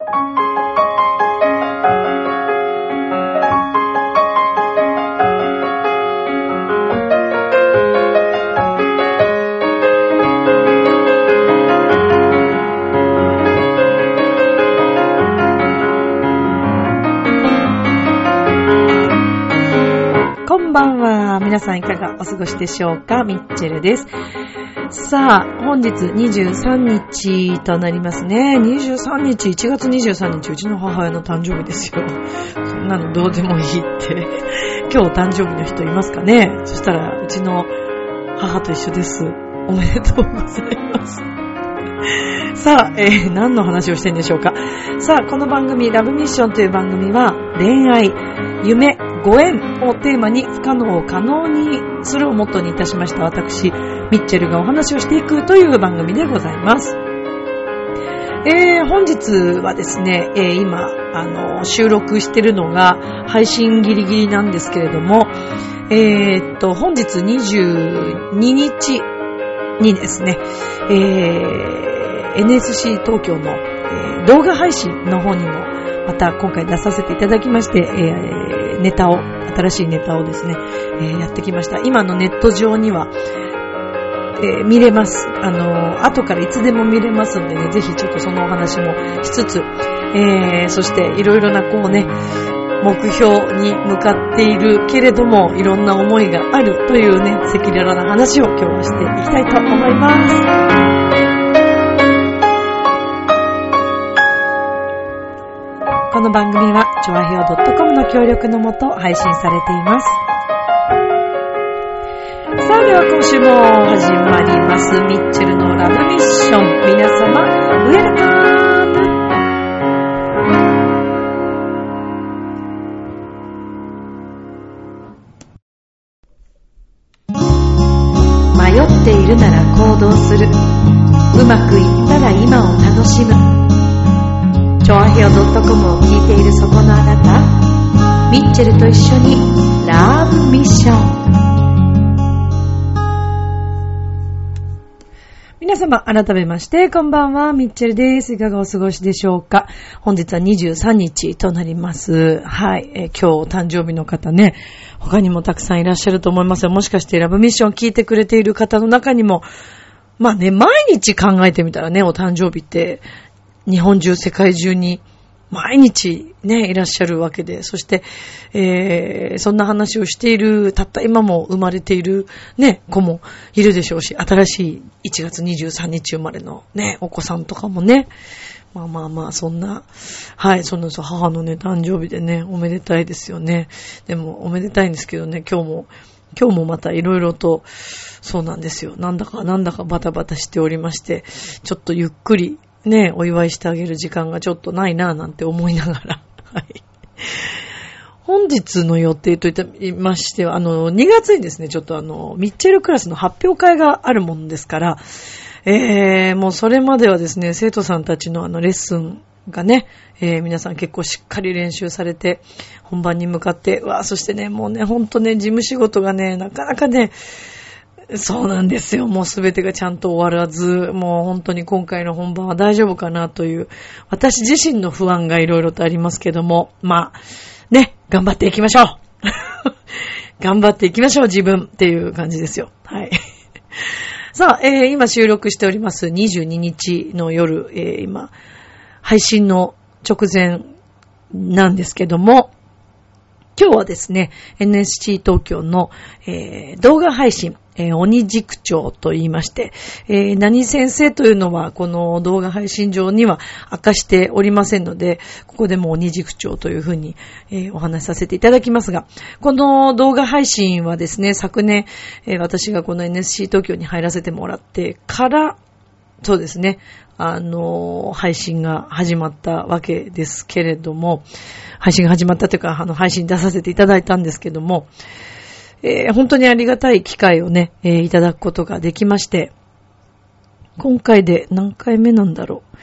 こんばんは。皆さんいかがお過ごしでしょうか？ミッチェルです。さあ、本日23日となりますね。23日、1月23日、うちの母親の誕生日ですよ。そんなのどうでもいいって。今日誕生日の人いますかねそしたら、うちの母と一緒です。おめでとうございます。さあ、えー何の話をしてんでしょうか。さあ、この番組、ラブミッションという番組は、恋愛、夢、ご縁をテーマに不可能を可能にするをモットーにいたしました私、ミッチェルがお話をしていくという番組でございます。えー、本日はですね、えー今、あの、収録してるのが配信ギリギリなんですけれども、えーっと、本日22日にですね、えー、NSC 東京の、えー動画配信の方にもまた今回出させていただきまして、えーネタを、新しいネタをですね、えーやってきました。今のネット上には、えー見れます。あのー後からいつでも見れますんでね、ぜひちょっとそのお話もしつつ、えーそしていろいろなこうね、目標に向かっているけれども、いろんな思いがあるというね、赤裸々な話を今日はしていきたいと思います。この番組は、ちょわひょう .com の協力のもと配信されています。さあ、では今週も始まります。ミッチェルのラブミッション。皆様、ウェルカム迷っているなら行動する。うまくいったら今を楽しむ。チョアヘオ .com を聞いているそこのあなた、ミッチェルと一緒にラブミッション。皆様、改めまして、こんばんは、ミッチェルです。いかがお過ごしでしょうか？本日は23日となります。はい、えー今日お誕生日の方ね、他にもたくさんいらっしゃると思いますよ。もしかしてラブミッションを聞いてくれている方の中にも、まあね、毎日考えてみたらね、お誕生日って、日本中、世界中に、毎日ね、いらっしゃるわけで、そして、えー、そんな話をしている、たった今も生まれているね、子もいるでしょうし、新しい1月23日生まれのね、お子さんとかもね、まあまあまあ、そんな、はい、そんな母のね、誕生日でね、おめでたいですよね。でも、おめでたいんですけどね、今日も、今日もまたいろいろと、そうなんですよ。なんだかなんだかバタバタしておりまして、ちょっとゆっくりね、お祝いしてあげる時間がちょっとないなぁなんて思いながら、はい。本日の予定といたましては、あの、2月にですね、ちょっとあの、ミッチェルクラスの発表会があるものですから、えー、もうそれまではですね、生徒さんたちのあの、レッスンがね、えー皆さん結構しっかり練習されて、本番に向かって、うわ、そしてね、もうね、ほんとね、事務仕事がね、なかなかね、そうなんですよ。もうすべてがちゃんと終わらず、もう本当に今回の本番は大丈夫かなという、私自身の不安がいろいろとありますけども、まあ、ね、頑張っていきましょう 頑張っていきましょう、自分っていう感じですよ。はい。さあ、えー今収録しております22日の夜、えー今、配信の直前なんですけども、今日はですね、NSC 東京の、えー動画配信、えー鬼塾長と言いまして、えー何先生というのはこの動画配信上には明かしておりませんので、ここでも鬼塾長というふうに、えーお話しさせていただきますが、この動画配信はですね、昨年、え私がこの NSC 東京に入らせてもらってから、そうですね。あの、配信が始まったわけですけれども、配信が始まったというか、あの、配信出させていただいたんですけども、えー本当にありがたい機会をね、えーいただくことができまして、今回で何回目なんだろう。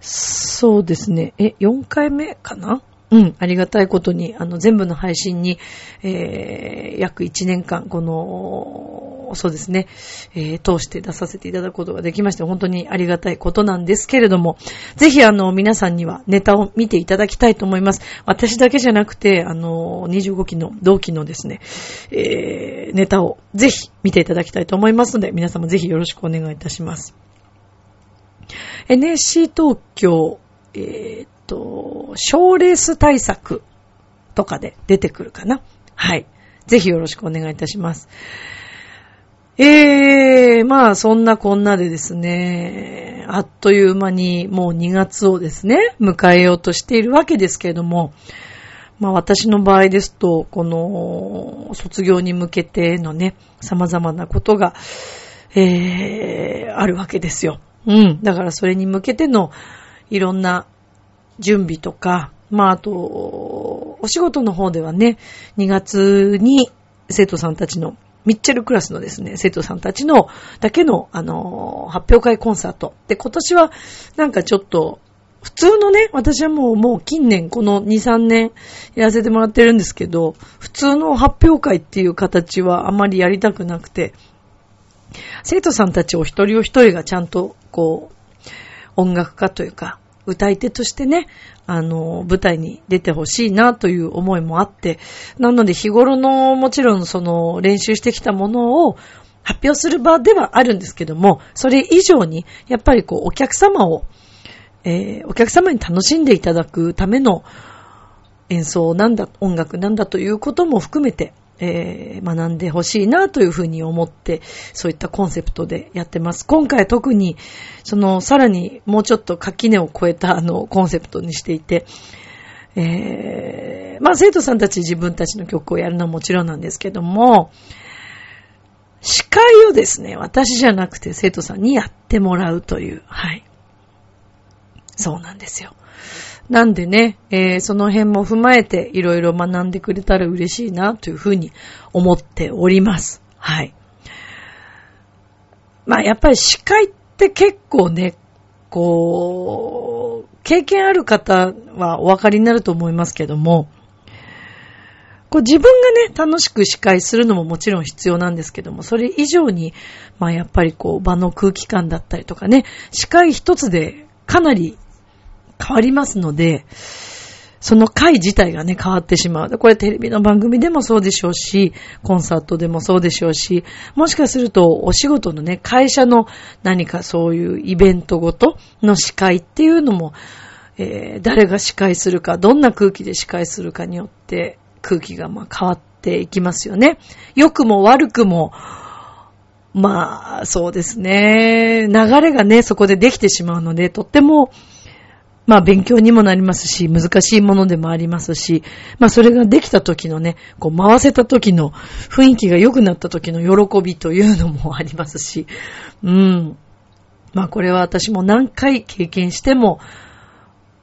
そうですね。え、4回目かな？うん、ありがたいことに、あの、全部の配信に、えー、約1年間、この、そうですね、えー、通して出させていただくことができまして、本当にありがたいことなんですけれども、ぜひ、あの、皆さんにはネタを見ていただきたいと思います。私だけじゃなくて、あの、25期の同期のですね、えー、ネタをぜひ見ていただきたいと思いますので、皆様ぜひよろしくお願いいたします。NSC 東京、えーと、賞レース対策とかで出てくるかな。はい。ぜひよろしくお願いいたします。ええー、まあそんなこんなでですね、あっという間にもう2月をですね、迎えようとしているわけですけれども、まあ私の場合ですと、この卒業に向けてのね、様々なことが、ええー、あるわけですよ。うん。だからそれに向けてのいろんな準備とか、まあ、あと、お仕事の方ではね、2月に生徒さんたちの、ミッチェルクラスのですね、生徒さんたちの、だけの、あの、発表会コンサート。で、今年は、なんかちょっと、普通のね、私はもう、もう近年、この2、3年やらせてもらってるんですけど、普通の発表会っていう形はあまりやりたくなくて、生徒さんたちお一人お一人がちゃんと、こう、音楽家というか、歌い手としてね、あの、舞台に出てほしいなという思いもあって、なので日頃のもちろんその練習してきたものを発表する場ではあるんですけども、それ以上に、やっぱりこう、お客様を、えー、お客様に楽しんでいただくための演奏なんだ、音楽なんだということも含めて、えー、学んでほしいなというふうに思って、そういったコンセプトでやってます。今回特に、その、さらにもうちょっと垣根を超えた、あの、コンセプトにしていて、えー、まあ、生徒さんたち自分たちの曲をやるのはもちろんなんですけども、司会をですね、私じゃなくて生徒さんにやってもらうという、はい。そうなんですよ。なんでね、えー、その辺も踏まえていろいろ学んでくれたら嬉しいなというふうに思っております。はい。まあやっぱり司会って結構ね、こう、経験ある方はお分かりになると思いますけども、こう自分がね、楽しく司会するのももちろん必要なんですけども、それ以上に、まあやっぱりこう場の空気感だったりとかね、司会一つでかなり変わりますので、その回自体がね、変わってしまう。これテレビの番組でもそうでしょうし、コンサートでもそうでしょうし、もしかするとお仕事のね、会社の何かそういうイベントごとの司会っていうのも、えー、誰が司会するか、どんな空気で司会するかによって空気がまあ変わっていきますよね。良くも悪くも、まあ、そうですね。流れがね、そこでできてしまうので、とっても、まあ勉強にもなりますし、難しいものでもありますし、まあそれができた時のね、こう回せた時の雰囲気が良くなった時の喜びというのもありますし、うん。まあこれは私も何回経験しても、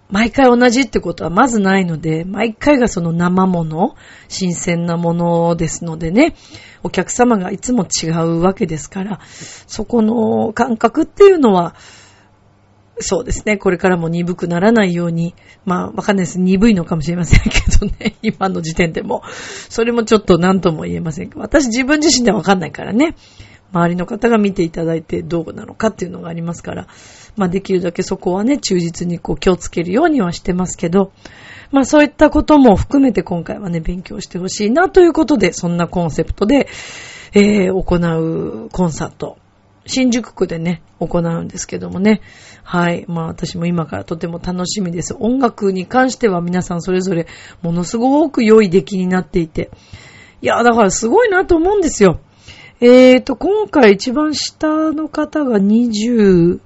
毎回同じってことはまずないので、毎回がその生もの、新鮮なものですのでね、お客様がいつも違うわけですから、そこの感覚っていうのは、そうですね。これからも鈍くならないように。まあ、わかんないです。鈍いのかもしれませんけどね。今の時点でも。それもちょっと何とも言えませんけど。私自分自身ではわかんないからね。周りの方が見ていただいてどうなのかっていうのがありますから。まあ、できるだけそこはね、忠実にこう気をつけるようにはしてますけど。まあ、そういったことも含めて今回はね、勉強してほしいなということで、そんなコンセプトで、えー、行うコンサート。新宿区でね、行うんですけどもね。はい。まあ私も今からとても楽しみです。音楽に関しては皆さんそれぞれものすごく良い出来になっていて。いや、だからすごいなと思うんですよ。えーと、今回一番下の方が20、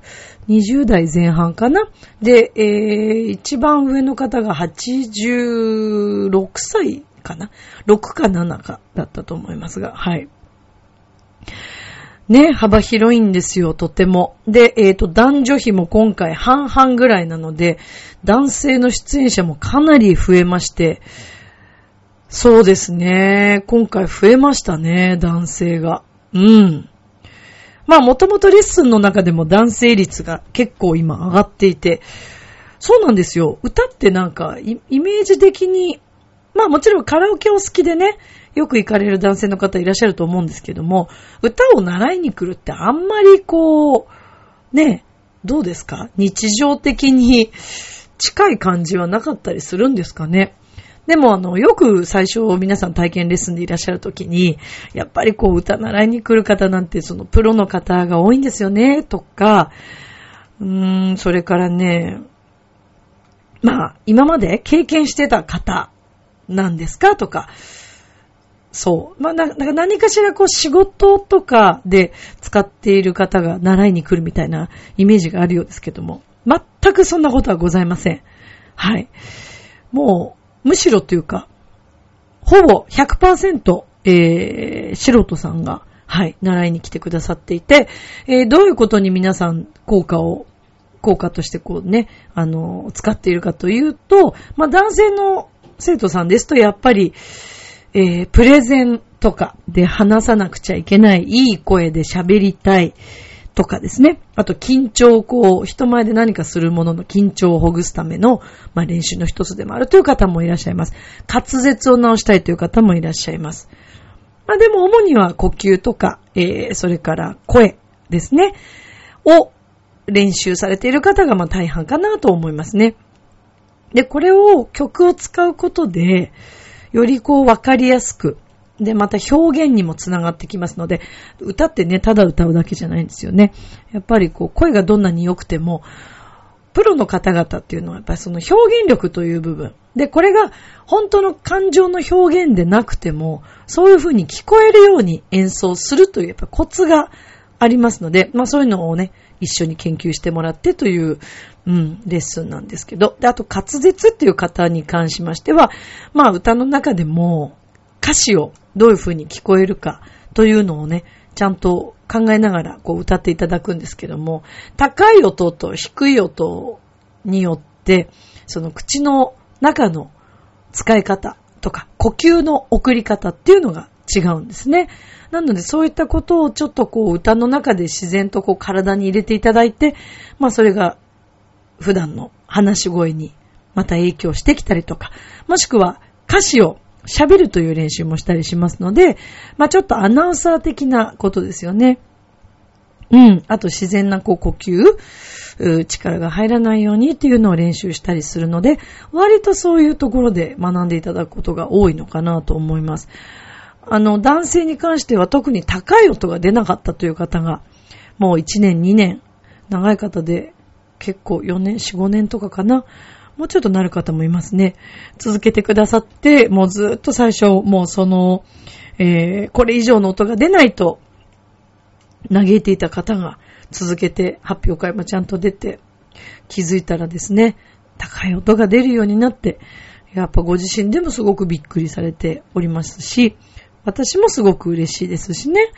20代前半かなで、えー、一番上の方が86歳かな ?6 か7かだったと思いますが、はい。ね、幅広いんですよ、とても。で、えっ、ー、と、男女比も今回半々ぐらいなので、男性の出演者もかなり増えまして、そうですね、今回増えましたね、男性が。うん。まあ、もともとレッスンの中でも男性率が結構今上がっていて、そうなんですよ。歌ってなんか、イメージ的に、まあもちろんカラオケを好きでね、よく行かれる男性の方いらっしゃると思うんですけども、歌を習いに来るってあんまりこう、ね、どうですか？日常的に近い感じはなかったりするんですかね？でもあの、よく最初皆さん体験レッスンでいらっしゃるときに、やっぱりこう歌習いに来る方なんてそのプロの方が多いんですよね、とか、うーん、それからね、まあ、今まで経験してた方なんですか？とか、そう。まあ、な、なんか何かしらこう仕事とかで使っている方が習いに来るみたいなイメージがあるようですけども、全くそんなことはございません。はい。もう、むしろというか、ほぼ100%、えー、素人さんが、はい、習いに来てくださっていて、えー、どういうことに皆さん効果を、効果としてこうね、あの、使っているかというと、まあ、男性の生徒さんですと、やっぱり、えー、プレゼンとかで話さなくちゃいけない、いい声で喋りたい、とかですね。あと、緊張こう、人前で何かするものの緊張をほぐすための、まあ、練習の一つでもあるという方もいらっしゃいます。滑舌を直したいという方もいらっしゃいます。まあ、でも、主には呼吸とか、えー、それから声ですね。を練習されている方が、まあ、大半かなと思いますね。で、これを曲を使うことで、よりこう、わかりやすく、で、また表現にもつながってきますので、歌ってね、ただ歌うだけじゃないんですよね。やっぱりこう、声がどんなに良くても、プロの方々っていうのはやっぱりその表現力という部分。で、これが本当の感情の表現でなくても、そういう風に聞こえるように演奏するというやっぱコツがありますので、まあそういうのをね、一緒に研究してもらってという、うん、レッスンなんですけど。で、あと滑舌っていう方に関しましては、まあ歌の中でも歌詞をどういう風に聞こえるかというのをね、ちゃんと考えながらこう歌っていただくんですけども、高い音と低い音によって、その口の中の使い方とか、呼吸の送り方っていうのが違うんですね。なのでそういったことをちょっとこう歌の中で自然とこう体に入れていただいて、まあそれが普段の話し声にまた影響してきたりとか、もしくは歌詞を喋るという練習もしたりしますので、まあちょっとアナウンサー的なことですよね。うん。あと自然なこう呼吸、力が入らないようにっていうのを練習したりするので、割とそういうところで学んでいただくことが多いのかなと思います。あの、男性に関しては特に高い音が出なかったという方が、もう1年、2年、長い方で結構4年、4、5年とかかな、もうちょっとなる方もいますね。続けてくださって、もうずっと最初、もうその、えー、これ以上の音が出ないと、嘆いていた方が続けて発表会もちゃんと出て、気づいたらですね、高い音が出るようになって、やっぱご自身でもすごくびっくりされておりますし、私もすごく嬉しいですしね。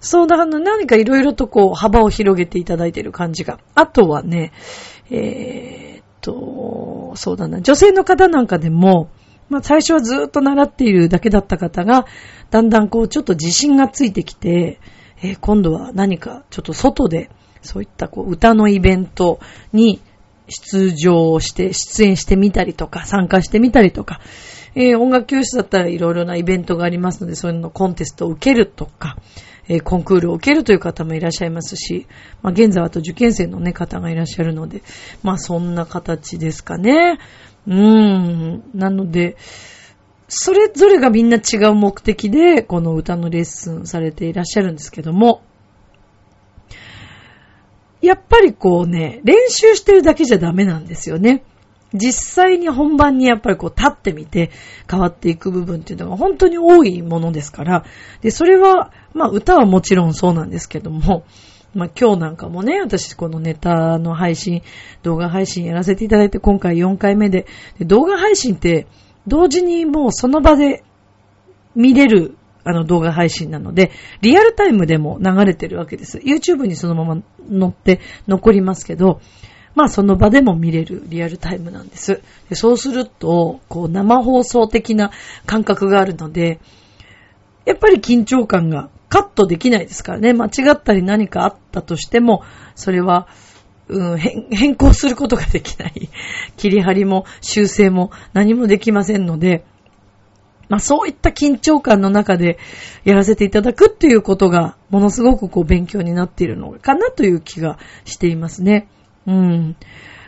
そうだから何かいろいろとこう幅を広げていただいている感じが。あとはね、えーと、そうだな、女性の方なんかでも、まあ最初はずっと習っているだけだった方が、だんだんこうちょっと自信がついてきて、えー、今度は何かちょっと外で、そういったこう歌のイベントに出場して、出演してみたりとか、参加してみたりとか、えー、音楽教室だったらいろいろなイベントがありますので、そういうのコンテストを受けるとか、え、コンクールを受けるという方もいらっしゃいますし、まあ、現在はあと受験生のね、方がいらっしゃるので、まあ、そんな形ですかね。うーん。なので、それぞれがみんな違う目的で、この歌のレッスンされていらっしゃるんですけども、やっぱりこうね、練習してるだけじゃダメなんですよね。実際に本番にやっぱりこう立ってみて変わっていく部分っていうのが本当に多いものですから、で、それは、まあ歌はもちろんそうなんですけども、まあ今日なんかもね、私このネタの配信、動画配信やらせていただいて今回4回目で、で動画配信って同時にもうその場で見れるあの動画配信なので、リアルタイムでも流れてるわけです。YouTube にそのまま載って残りますけど、まあその場でも見れるリアルタイムなんです。でそうすると、こう生放送的な感覚があるので、やっぱり緊張感がカットできないですからね。間違ったり何かあったとしても、それはうん、変更することができない。切り張りも修正も何もできませんので、まあそういった緊張感の中でやらせていただくっていうことがものすごくこう勉強になっているのかなという気がしていますね。うん。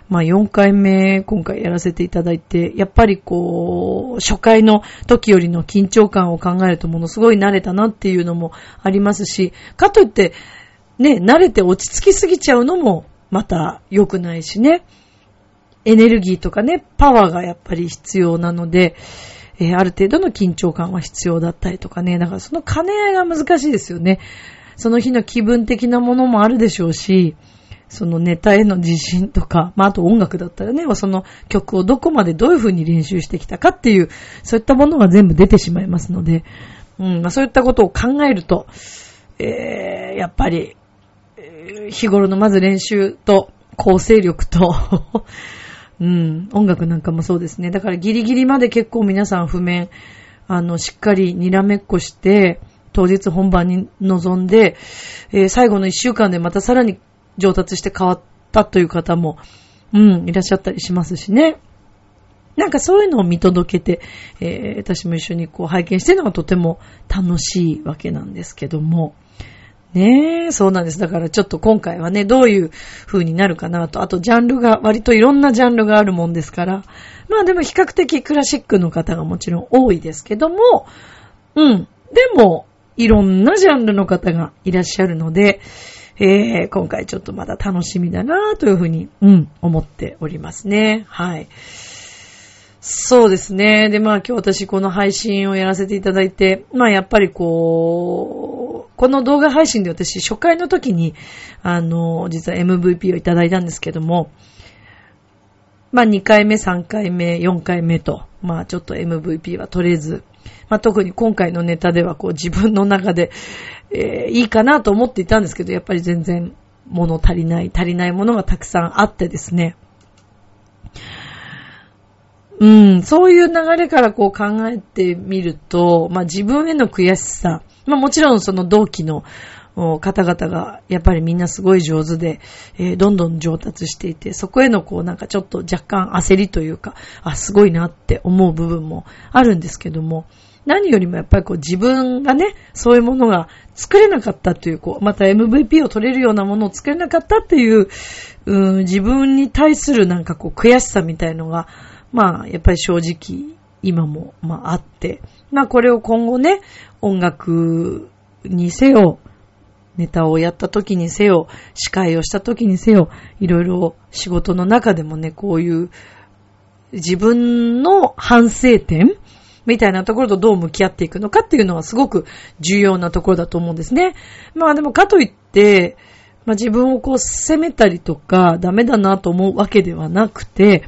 まあ4回目今回やらせていただいて、やっぱりこう、初回の時よりの緊張感を考えるとものすごい慣れたなっていうのもありますし、かといってね、慣れて落ち着きすぎちゃうのもまた良くないしね。エネルギーとかね、パワーがやっぱり必要なので、えー、ある程度の緊張感は必要だったりとかね。だからその兼ね合いが難しいですよね。その日の気分的なものもあるでしょうし、そのネタへの自信とか、まあ、あと音楽だったらね、その曲をどこまでどういう風に練習してきたかっていう、そういったものが全部出てしまいますので、うん、まあ、そういったことを考えると、えー、やっぱり、えー、日頃のまず練習と、構成力と うん、音楽なんかもそうですね。だからギリギリまで結構皆さん譜面、あの、しっかりにらめっこして、当日本番に臨んで、えー、最後の一週間でまたさらに上達して変わったという方も、うん、いらっしゃったりしますしね。なんかそういうのを見届けて、えー、私も一緒にこう拝見してるのがとても楽しいわけなんですけども。ねえ、そうなんです。だからちょっと今回はね、どういう風になるかなと。あとジャンルが、割といろんなジャンルがあるもんですから。まあでも比較的クラシックの方がもちろん多いですけども、うん。でも、いろんなジャンルの方がいらっしゃるので、えー、今回ちょっとまだ楽しみだなというふうに、うん、思っておりますね。はい。そうですね。で、まあ今日私この配信をやらせていただいて、まあやっぱりこう、この動画配信で私初回の時に、あの、実は MVP をいただいたんですけども、まあ2回目、3回目、4回目と、まあちょっと MVP は取れず、まあ特に今回のネタではこう自分の中で、えー、いいかなと思っていたんですけど、やっぱり全然物足りない、足りないものがたくさんあってですね、うん、そういう流れからこう考えてみると、まあ自分への悔しさ、まあもちろんその同期の方々がやっぱりみんなすごい上手で、えー、どんどん上達していて、そこへのこうなんかちょっと若干焦りというか、あ、すごいなって思う部分もあるんですけども、何よりもやっぱりこう自分がね、そういうものが作れなかったという、こう、また MVP を取れるようなものを作れなかったっていう、うん、自分に対するなんかこう悔しさみたいのが、まあ、やっぱり正直、今も、まあ、あって、まあ、これを今後ね、音楽にせよ、ネタをやった時にせよ、司会をした時にせよ、いろいろ仕事の中でもね、こういう自分の反省点みたいなところとどう向き合っていくのかっていうのはすごく重要なところだと思うんですね。まあでもかといって、まあ自分をこう責めたりとかダメだなと思うわけではなくて、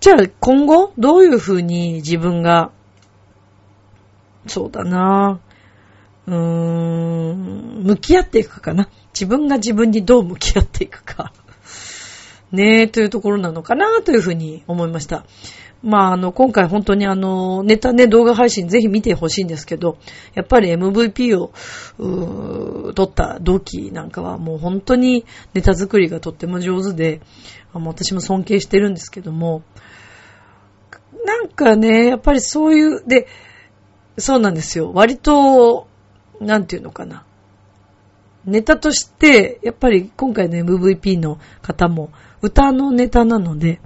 じゃあ今後どういうふうに自分が、そうだなぁうーん、向き合っていくかな。自分が自分にどう向き合っていくか。ねえ、というところなのかなというふうに思いました。まあ、あの、今回本当にあの、ネタね、動画配信ぜひ見てほしいんですけど、やっぱり MVP を、うー撮った同期なんかはもう本当にネタ作りがとっても上手で、私も尊敬してるんですけども、なんかね、やっぱりそういう、で、そうなんですよ。割と、なんていうのかな。ネタとして、やっぱり今回の MVP の方も歌のネタなので、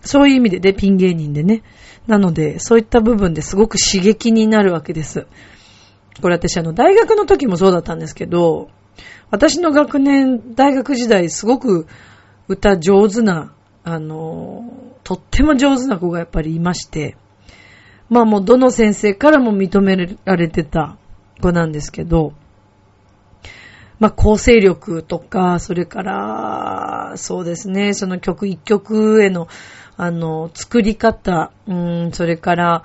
そういう意味でね、ピン芸人でね。なので、そういった部分ですごく刺激になるわけです。これ私あの、大学の時もそうだったんですけど、私の学年、大学時代すごく歌上手な、あの、とっても上手な子がやっぱりいまして、まあもうどの先生からも認められてた子なんですけど、まあ構成力とか、それから、そうですね、その曲一曲への、あの、作り方、うん、それから、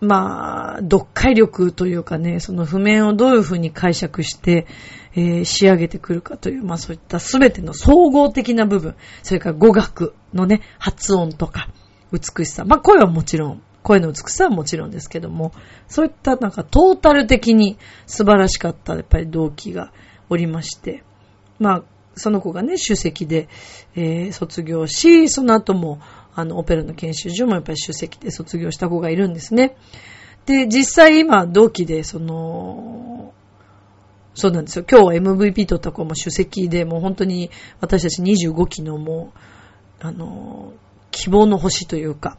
まあ、読解力というかね、その譜面をどういうふうに解釈して、えー、仕上げてくるかという、まあそういったすべての総合的な部分、それから語学のね、発音とか、美しさ。まあ声はもちろん、声の美しさはもちろんですけども、そういったなんかトータル的に素晴らしかった、やっぱり動機がおりまして、まあ、その子がね、主席で、えー、卒業し、その後も、あの、オペラの研修所もやっぱり主席で卒業した子がいるんですね。で、実際今、同期で、その、そうなんですよ。今日 MVP 取った子も主席で、もう本当に私たち25期のもう、あの、希望の星というか、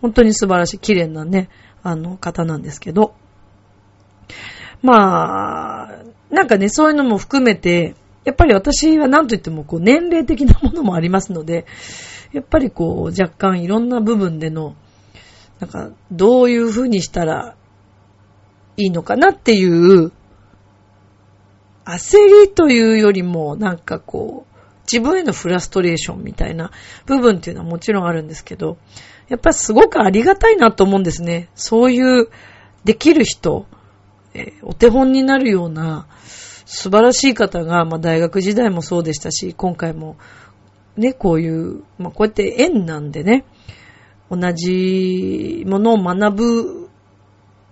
本当に素晴らしい、綺麗なね、あの方なんですけど、まあ、なんかね、そういうのも含めて、やっぱり私は何と言ってもこう年齢的なものもありますので、やっぱりこう若干いろんな部分での、なんかどういうふうにしたらいいのかなっていう焦りというよりもなんかこう自分へのフラストレーションみたいな部分っていうのはもちろんあるんですけど、やっぱりすごくありがたいなと思うんですね。そういうできる人、え、お手本になるような素晴らしい方が、まあ大学時代もそうでしたし、今回もね、こういう、まあこうやって縁なんでね、同じものを学ぶ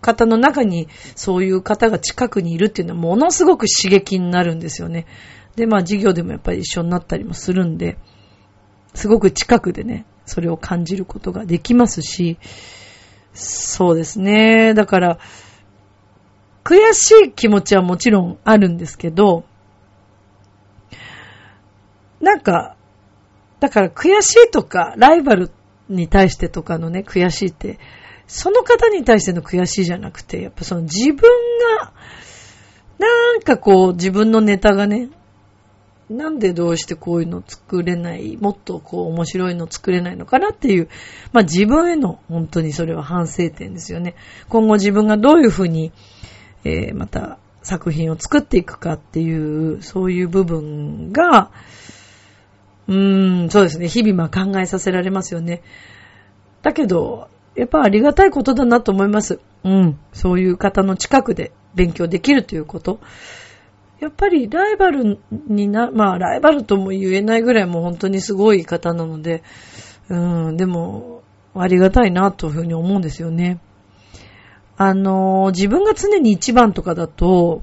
方の中にそういう方が近くにいるっていうのはものすごく刺激になるんですよね。で、まあ授業でもやっぱり一緒になったりもするんで、すごく近くでね、それを感じることができますし、そうですね。だから、悔しい気持ちはもちろんあるんですけど、なんか、だから悔しいとか、ライバルに対してとかのね、悔しいって、その方に対しての悔しいじゃなくて、やっぱその自分が、なんかこう自分のネタがね、なんでどうしてこういうの作れない、もっとこう面白いの作れないのかなっていう、まあ自分への本当にそれは反省点ですよね。今後自分がどういうふうにえー、また作品を作っていくかっていう、そういう部分が、うーん、そうですね。日々まあ考えさせられますよね。だけど、やっぱありがたいことだなと思います。うん。そういう方の近くで勉強できるということ。やっぱりライバルにな、まあライバルとも言えないぐらいもう本当にすごい方なので、うん、でも、ありがたいなというふうに思うんですよね。あの、自分が常に一番とかだと、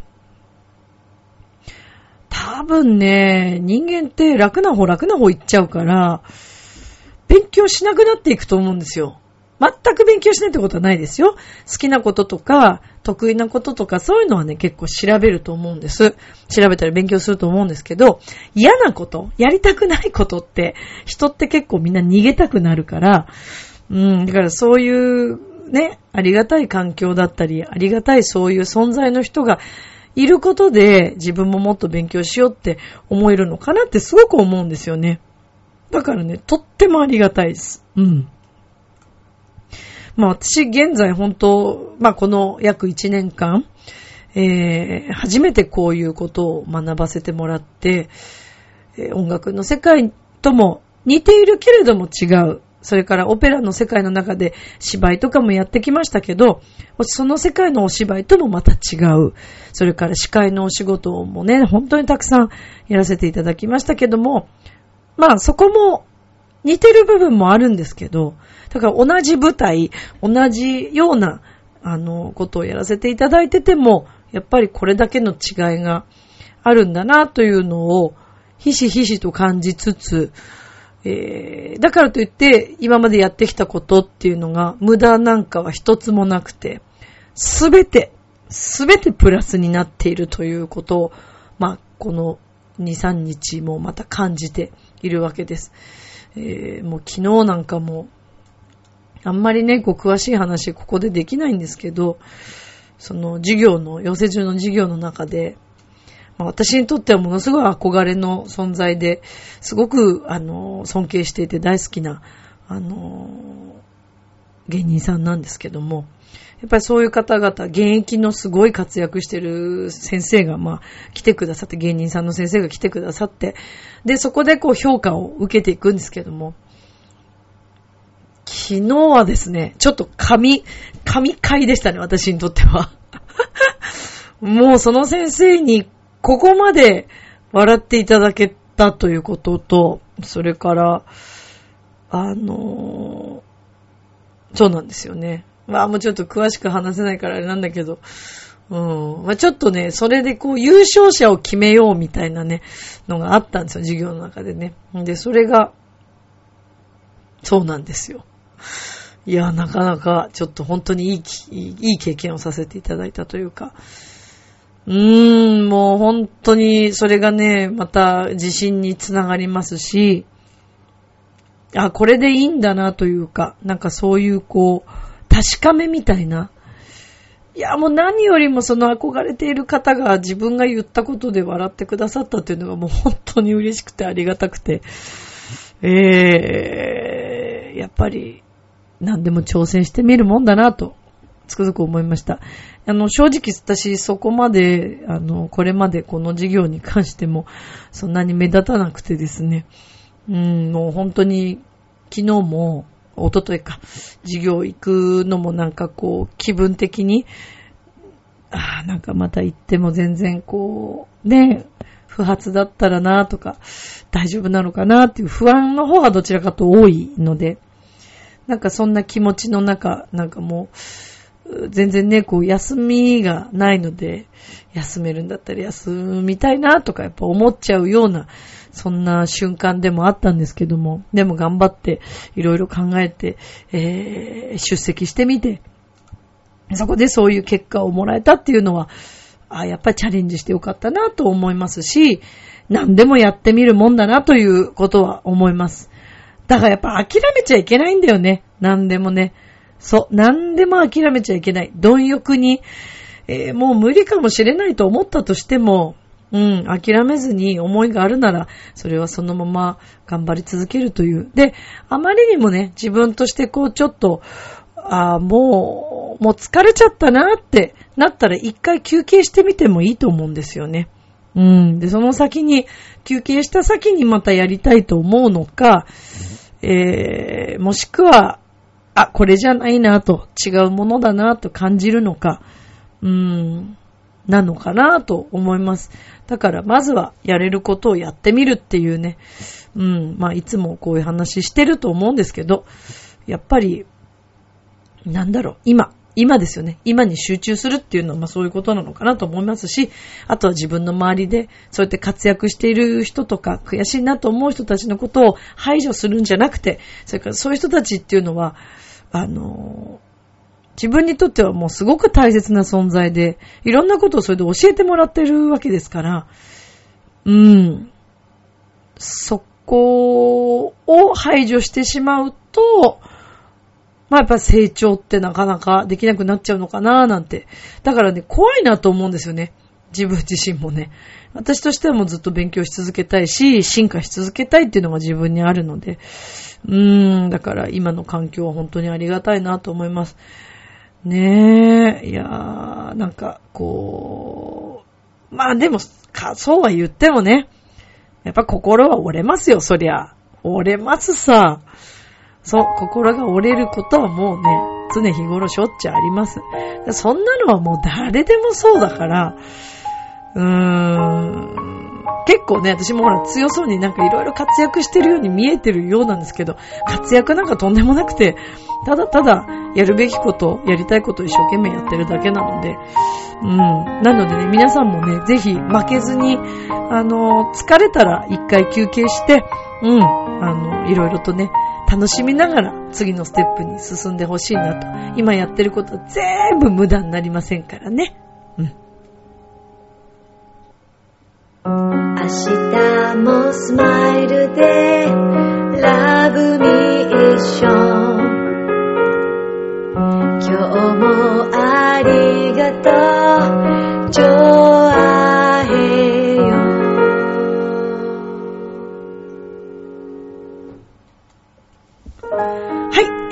多分ね、人間って楽な方楽な方行っちゃうから、勉強しなくなっていくと思うんですよ。全く勉強しないってことはないですよ。好きなこととか、得意なこととか、そういうのはね、結構調べると思うんです。調べたり勉強すると思うんですけど、嫌なこと、やりたくないことって、人って結構みんな逃げたくなるから、うん、だからそういうね、ありがたい環境だったり、ありがたいそういう存在の人がいることで自分ももっと勉強しようって思えるのかなってすごく思うんですよね。だからね、とってもありがたいです。うん。まあ私現在本当、まあこの約1年間、えー、初めてこういうことを学ばせてもらって、音楽の世界とも似ているけれども違う。それからオペラの世界の中で芝居とかもやってきましたけど、その世界のお芝居ともまた違う。それから司会のお仕事もね、本当にたくさんやらせていただきましたけども、まあそこも似てる部分もあるんですけど、だから同じ舞台、同じような、あの、ことをやらせていただいてても、やっぱりこれだけの違いがあるんだなというのを、ひしひしと感じつつ、えー、だからといって、今までやってきたことっていうのが、無駄なんかは一つもなくて、すべて、すべてプラスになっているということを、まあ、この2、3日もまた感じているわけです。えー、もう昨日なんかも、あんまりね、こう詳しい話ここでできないんですけど、その授業の、養成中の授業の中で、まあ、私にとってはものすごい憧れの存在で、すごく、あの、尊敬していて大好きな、あの、芸人さんなんですけども、やっぱりそういう方々、現役のすごい活躍してる先生が、まあ、来てくださって、芸人さんの先生が来てくださって、で、そこでこう評価を受けていくんですけども、昨日はですね、ちょっと神、神回でしたね、私にとっては。もうその先生にここまで笑っていただけたということと、それから、あのー、そうなんですよね。まあもうちょっと詳しく話せないからあれなんだけど、うん。まあ、ちょっとね、それでこう、優勝者を決めようみたいなね、のがあったんですよ、授業の中でね。で、それが、そうなんですよ。いや、なかなか、ちょっと本当にいい、いい経験をさせていただいたというか、うーん、もう本当に、それがね、また自信につながりますし、あ、これでいいんだなというか、なんかそういうこう、確かめみたいな、いや、もう何よりもその憧れている方が自分が言ったことで笑ってくださったっていうのがもう本当に嬉しくてありがたくて、えー、やっぱり何でも挑戦してみるもんだなと、つくづく思いました。あの、正直私そこまで、あの、これまでこの事業に関してもそんなに目立たなくてですね、うん、もう本当に昨日もおとといか、授業行くのもなんかこう、気分的に、ああ、なんかまた行っても全然こう、ね、不発だったらなとか、大丈夫なのかなっていう不安の方がどちらかと多いので、なんかそんな気持ちの中、なんかもう、全然ね、こう、休みがないので、休めるんだったら休みたいなとかやっぱ思っちゃうような、そんな瞬間でもあったんですけども、でも頑張っていろいろ考えて、えー、出席してみて、そこでそういう結果をもらえたっていうのは、あやっぱりチャレンジしてよかったなと思いますし、何でもやってみるもんだなということは思います。だからやっぱ諦めちゃいけないんだよね。何でもね。そう、何でも諦めちゃいけない。貪欲に、えー、もう無理かもしれないと思ったとしても、うん、諦めずに思いがあるなら、それはそのまま頑張り続けるという。で、あまりにもね、自分としてこうちょっと、ああ、もう、もう疲れちゃったなってなったら一回休憩してみてもいいと思うんですよね。うん。で、その先に、休憩した先にまたやりたいと思うのか、えー、もしくは、あ、これじゃないなと、違うものだなと感じるのか、うん、なのかなと思います。だからまずはやれることをやってみるっていうね、うん、まあいつもこういう話してると思うんですけど、やっぱり、なんだろう、今、今ですよね。今に集中するっていうのは、まあそういうことなのかなと思いますし、あとは自分の周りで、そうやって活躍している人とか、悔しいなと思う人たちのことを排除するんじゃなくて、それからそういう人たちっていうのは、あの自分にとってはもうすごく大切な存在で、いろんなことをそれで教えてもらってるわけですから、うん。そこを排除してしまうと、まあやっぱ成長ってなかなかできなくなっちゃうのかななんて。だからね、怖いなと思うんですよね。自分 自身もね。私としてはもうずっと勉強し続けたいし、進化し続けたいっていうのが自分にあるので。うーん、だから今の環境は本当にありがたいなと思います。ねえ、いやー、なんか、こう、まあでも、か、そうは言ってもね、やっぱ心は折れますよ、そりゃ。折れますさ。そう、心が折れることはもうね、常日頃しょっちゅうあります。そんなのはもう誰でもそうだから、うーん、結構ね、私もほら強そうになんかいろいろ活躍してるように見えてるようなんですけど、活躍なんかとんでもなくて、ただただやるべきこと、やりたいことを一生懸命やってるだけなので、うん。なのでね、皆さんもね、ぜひ負けずに、あの、疲れたら一回休憩して、うん、あの、いろいろとね、楽しみながら次のステップに進んでほしいなと。今やってることは全部無駄になりませんからね。うん。明日もスマイルでラブミッション今日もありがとう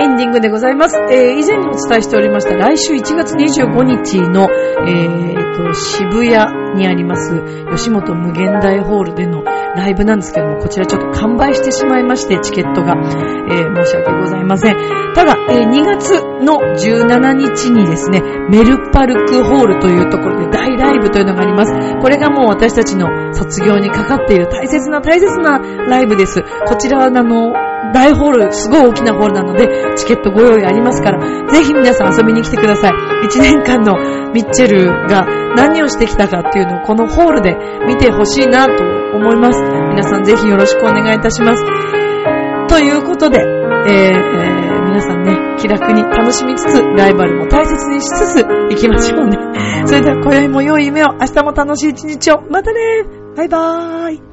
ンディングでございます。えー、以前にお伝えしておりました来週1月25日の、えー、と渋谷にあります吉本無限大ホールでのライブなんですけども、こちらちょっと完売してしまいまして、チケットが、えー、申し訳ございません。ただ、えー、2月の17日にですね、メルパルクホールというところで大ライブというのがあります。これがもう私たちの卒業にかかっている大切な大切なライブです。こちらはあの、大ホール、すごい大きなホールなので、チケットご用意ありますから、ぜひ皆さん遊びに来てください。1年間のミッチェルが何をしてきたかっていうのをこのホールで見てほしいなと思います。皆さんぜひよろしくお願いいたします。ということで、えー、えー、皆さんね、気楽に楽しみつつ、ライバルも大切にしつつ、行きましょうね。それでは今宵も良い夢を、明日も楽しい一日を。またねバイバーイ